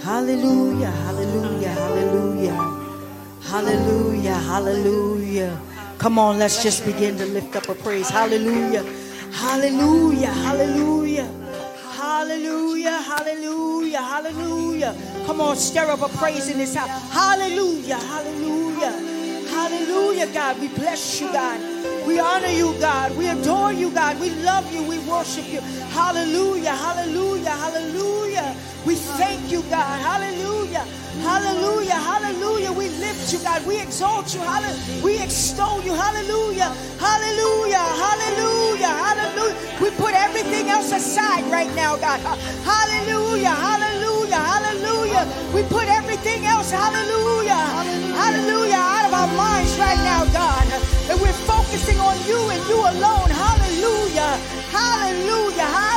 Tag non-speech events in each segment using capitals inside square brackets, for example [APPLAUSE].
Hallelujah, hallelujah, hallelujah. Hallelujah, hallelujah. Hallelujah. Come on, let's just begin to lift up a praise. Hallelujah, hallelujah, hallelujah. Hallelujah, hallelujah, hallelujah. Come on, stir up a praise in this house. Hallelujah, hallelujah, hallelujah, God. We bless you, God. We honor you, God. We adore you, God. We love you. We worship you. Hallelujah, hallelujah, hallelujah. We thank you, God. Hallelujah. Hallelujah. Hallelujah. We lift you, God. We exalt you. Hallelujah. We extol you. Hallelujah. Hallelujah. Hallelujah. Hallelujah. We put everything else aside right now, God. Hallelujah. Hallelujah. Hallelujah. We put everything else, hallelujah. Hallelujah. Out of our minds right now, God. And we're focusing on you and you alone. Hallelujah. Hallelujah. Hallelujah.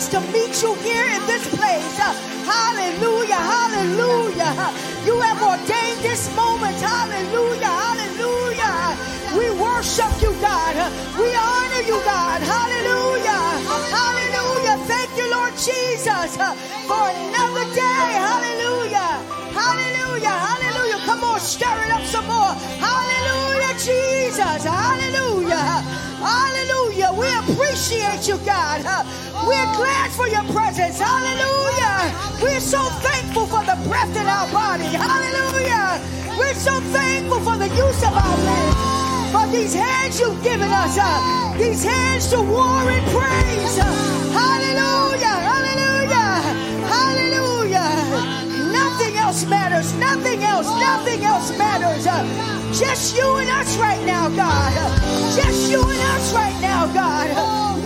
To meet you here in this place. Uh, hallelujah. Hallelujah. Uh, you have ordained this moment. Hallelujah. Hallelujah. We worship you, God. Uh, we honor you, God. Hallelujah. Hallelujah. Thank you, Lord Jesus, for another day. Hallelujah. Hallelujah. Hallelujah. Come on, stir it up some more. Hallelujah, Jesus. Hallelujah. Hallelujah. Appreciate you, God. We're glad for your presence. Hallelujah. We're so thankful for the breath in our body. Hallelujah. We're so thankful for the use of our limbs. For these hands you've given us. These hands to war and praise. Hallelujah. Matters. Nothing else. Nothing else matters. Uh, just you and us right now, God. Just you and us right now, God.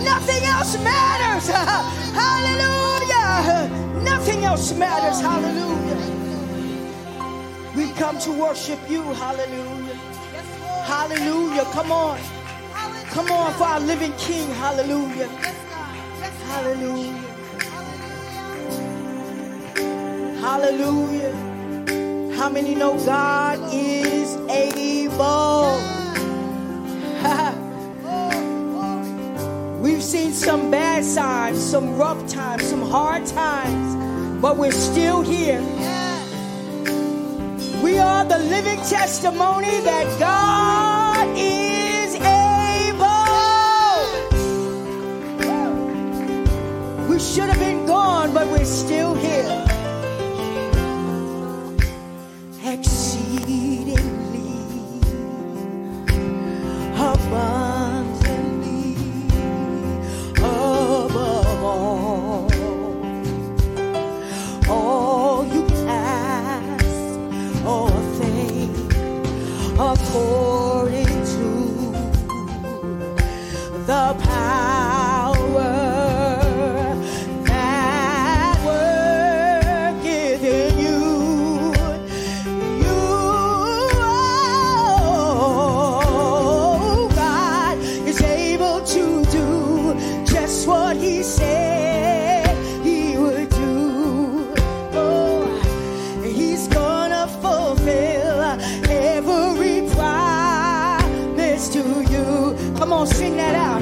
Nothing else matters. [LAUGHS] Hallelujah. Nothing else matters. Hallelujah. We've come to worship you. Hallelujah. Hallelujah. Come on. Come on for our living King. Hallelujah. Hallelujah. Hallelujah. How many know God is able? [LAUGHS] We've seen some bad signs, some rough times, some hard times, but we're still here. We are the living testimony that God is able. We should have been gone, but we're still here. far. on, sing that out.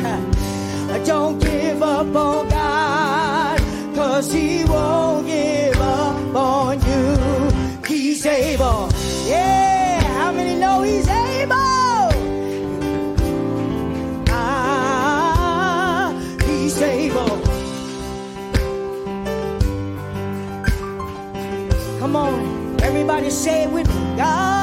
I Don't give up on God, cause He won't give up on you. He's able. Yeah, how many know He's able? Ah, He's able. Come on, everybody say it with me. God.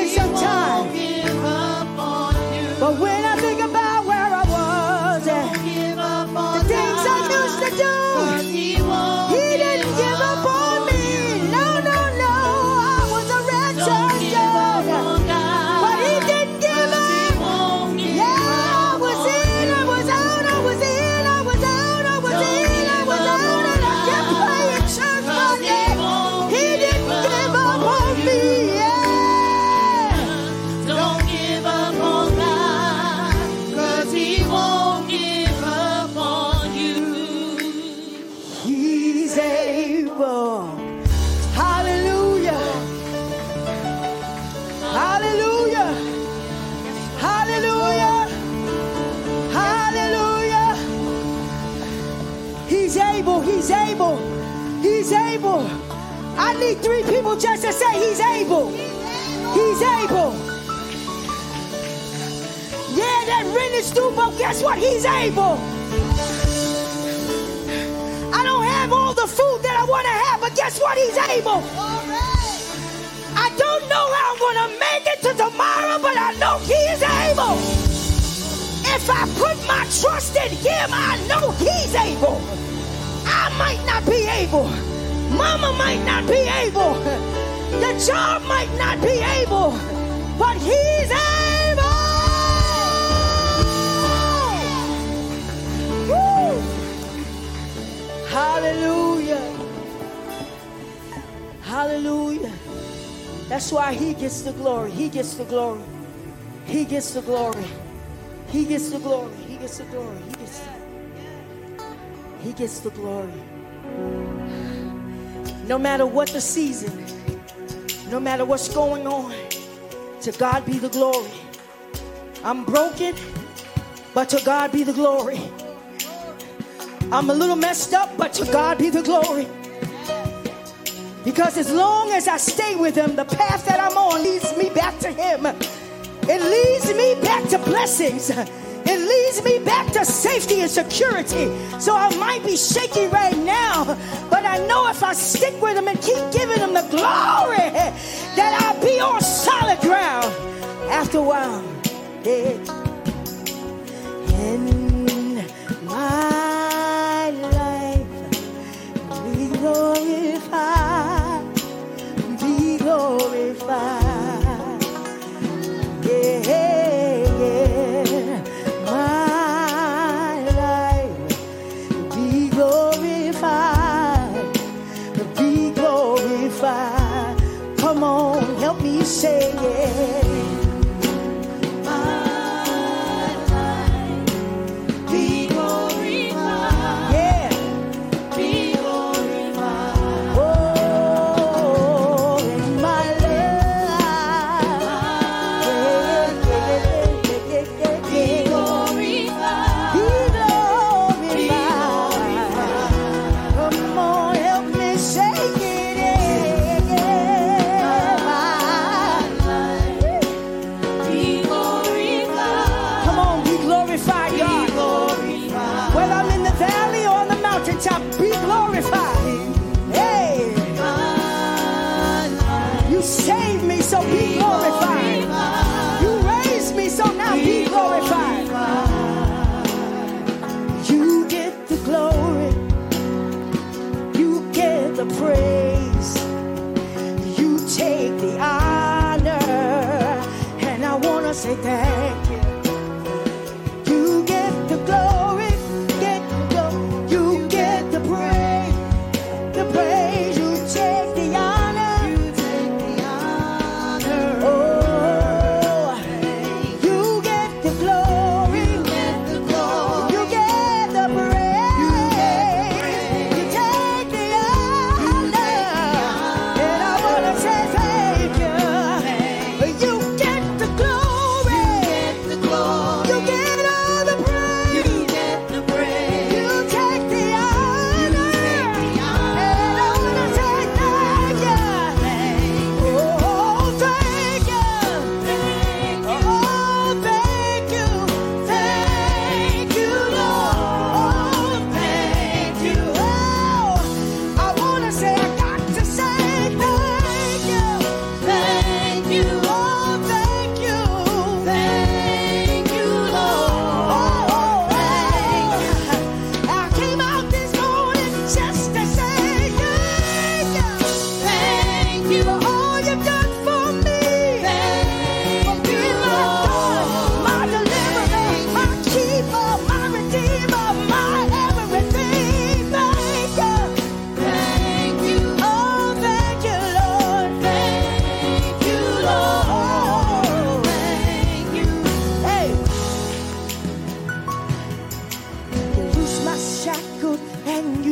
but guess what? He's able. I don't know how I'm going to make it to tomorrow, but I know He is able. If I put my trust in Him, I know He's able. I might not be able. Mama might not be able. The job might not be able, but He's able. Woo! Hallelujah. Hallelujah. That's why he gets the glory. He gets the glory. He gets the glory. He gets the glory. He gets the glory. He gets the, he gets the glory. No matter what the season, no matter what's going on, to God be the glory. I'm broken, but to God be the glory. I'm a little messed up, but to God be the glory. Because as long as I stay with Him, the path that I'm on leads me back to Him. It leads me back to blessings. It leads me back to safety and security. So I might be shaky right now, but I know if I stick with Him and keep giving Him the glory, that I'll be on solid ground. After a while, yeah.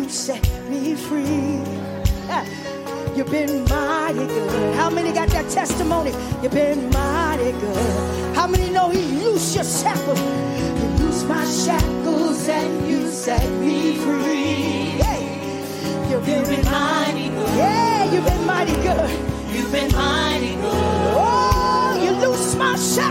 set me free. You've been mighty good. How many got that testimony? You've been mighty good. How many know He loosed your shackles? He loosed my shackles and you set me free. Hey, you've been, you've been mighty good. Yeah, you've been mighty good. You've been mighty good. Oh, you loosed my shackles.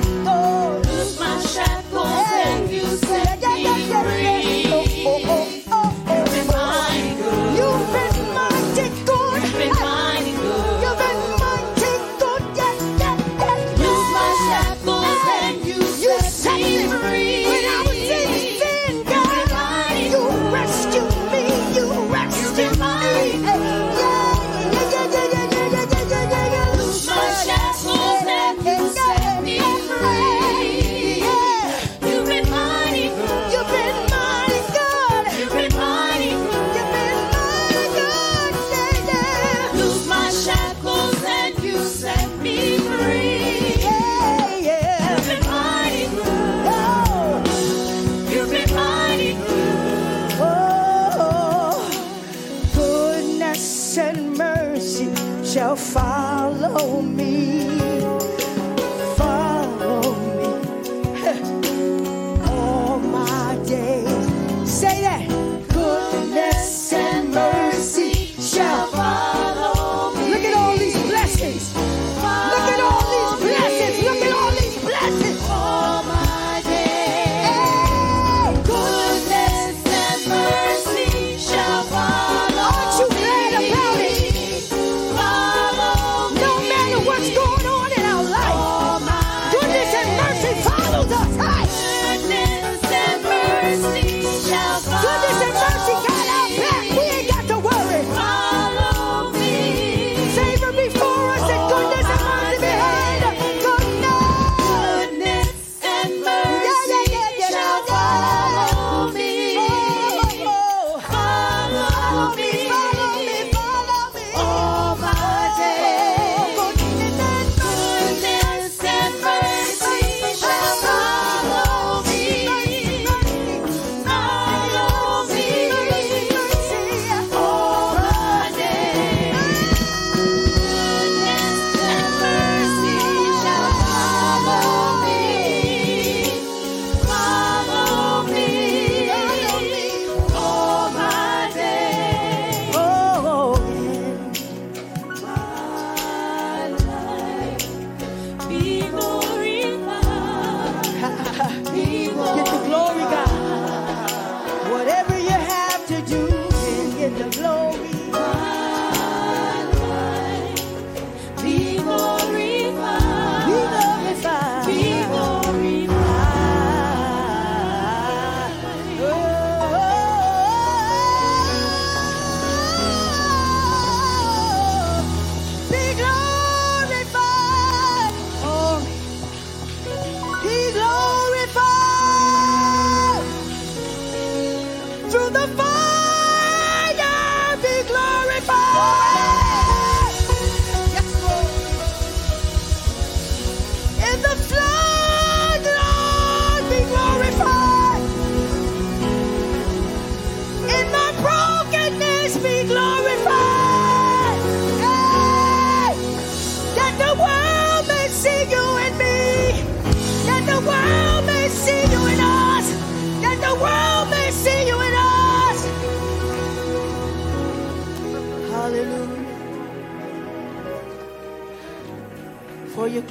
and mercy shall follow me.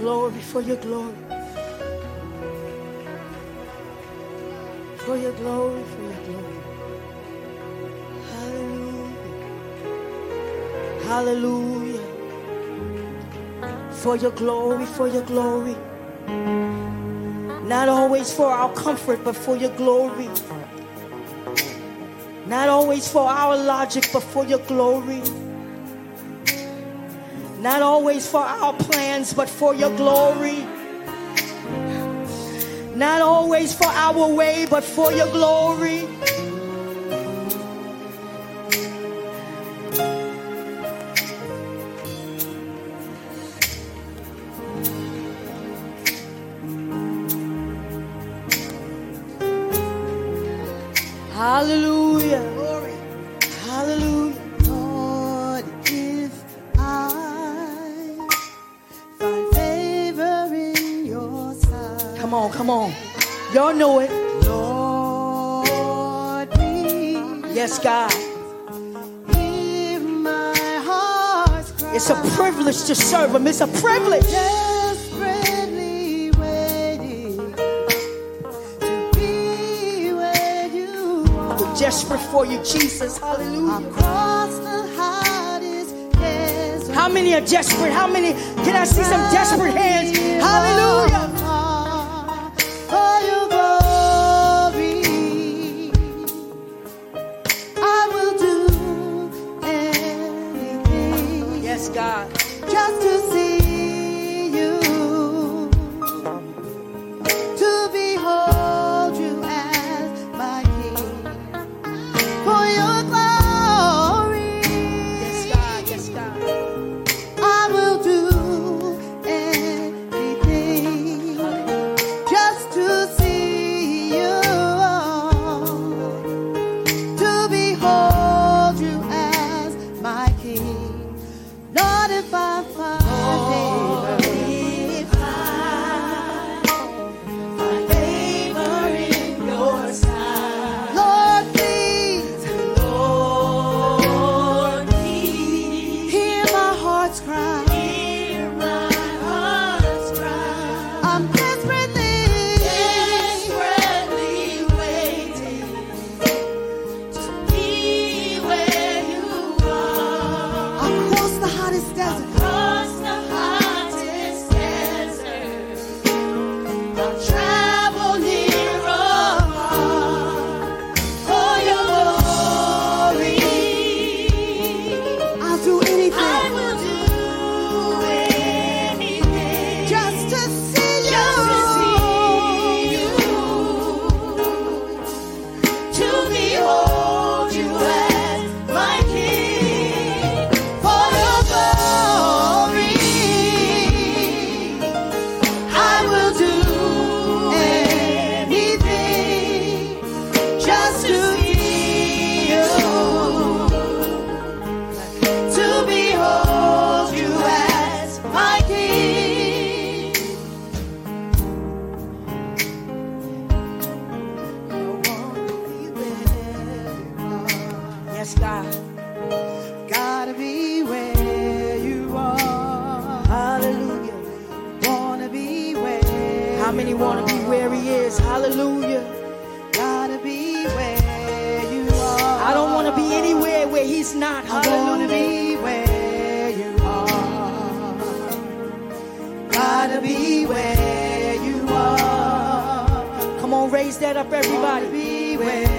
glory, for your glory. For your glory, for your glory. Hallelujah. Hallelujah. For your glory, for your glory. Not always for our comfort, but for your glory. Not always for our logic, but for your glory. Not always for our plans, but for your glory. Not always for our way, but for your glory. Hallelujah. know it. Lord, yes, God. It's a privilege to serve Him. It's a privilege. We're desperate for you, Jesus. Hallelujah. How many are desperate? How many? Can I see some desperate hands? many wanna be where he is? Hallelujah. Gotta be where you are. I don't wanna be anywhere where he's not. Hallelujah. I wanna be where you are. Gotta be where you are. Come on, raise that up, everybody.